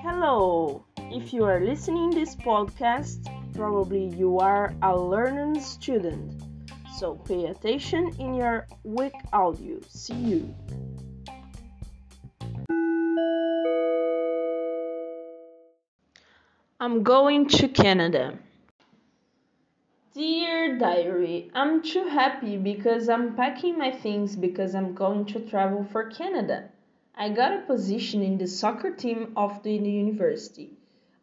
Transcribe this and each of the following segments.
Hello! If you are listening this podcast, probably you are a learning student. So pay attention in your week audio. See you. I'm going to Canada. Dear diary, I'm too happy because I'm packing my things because I'm going to travel for Canada. I got a position in the soccer team of the university.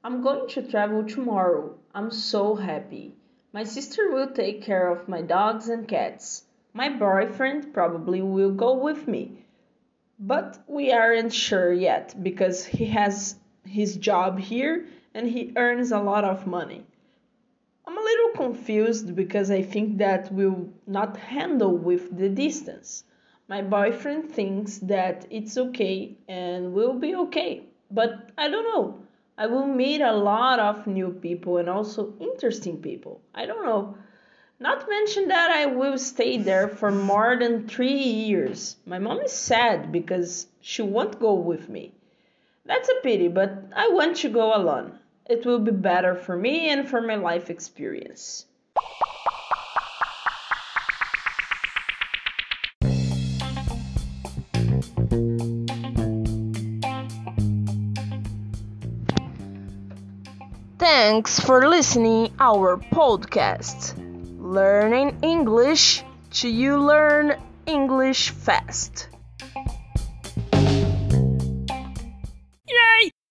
I'm going to travel tomorrow. I'm so happy. My sister will take care of my dogs and cats. My boyfriend probably will go with me. But we aren't sure yet because he has his job here and he earns a lot of money. I'm a little confused because I think that we'll not handle with the distance. My boyfriend thinks that it's okay and will be okay, but I don't know. I will meet a lot of new people and also interesting people. I don't know. Not mention that I will stay there for more than three years. My mom is sad because she won't go with me. That's a pity, but I want to go alone. It will be better for me and for my life experience. Thanks for listening our podcast. Learning English to you learn English fast.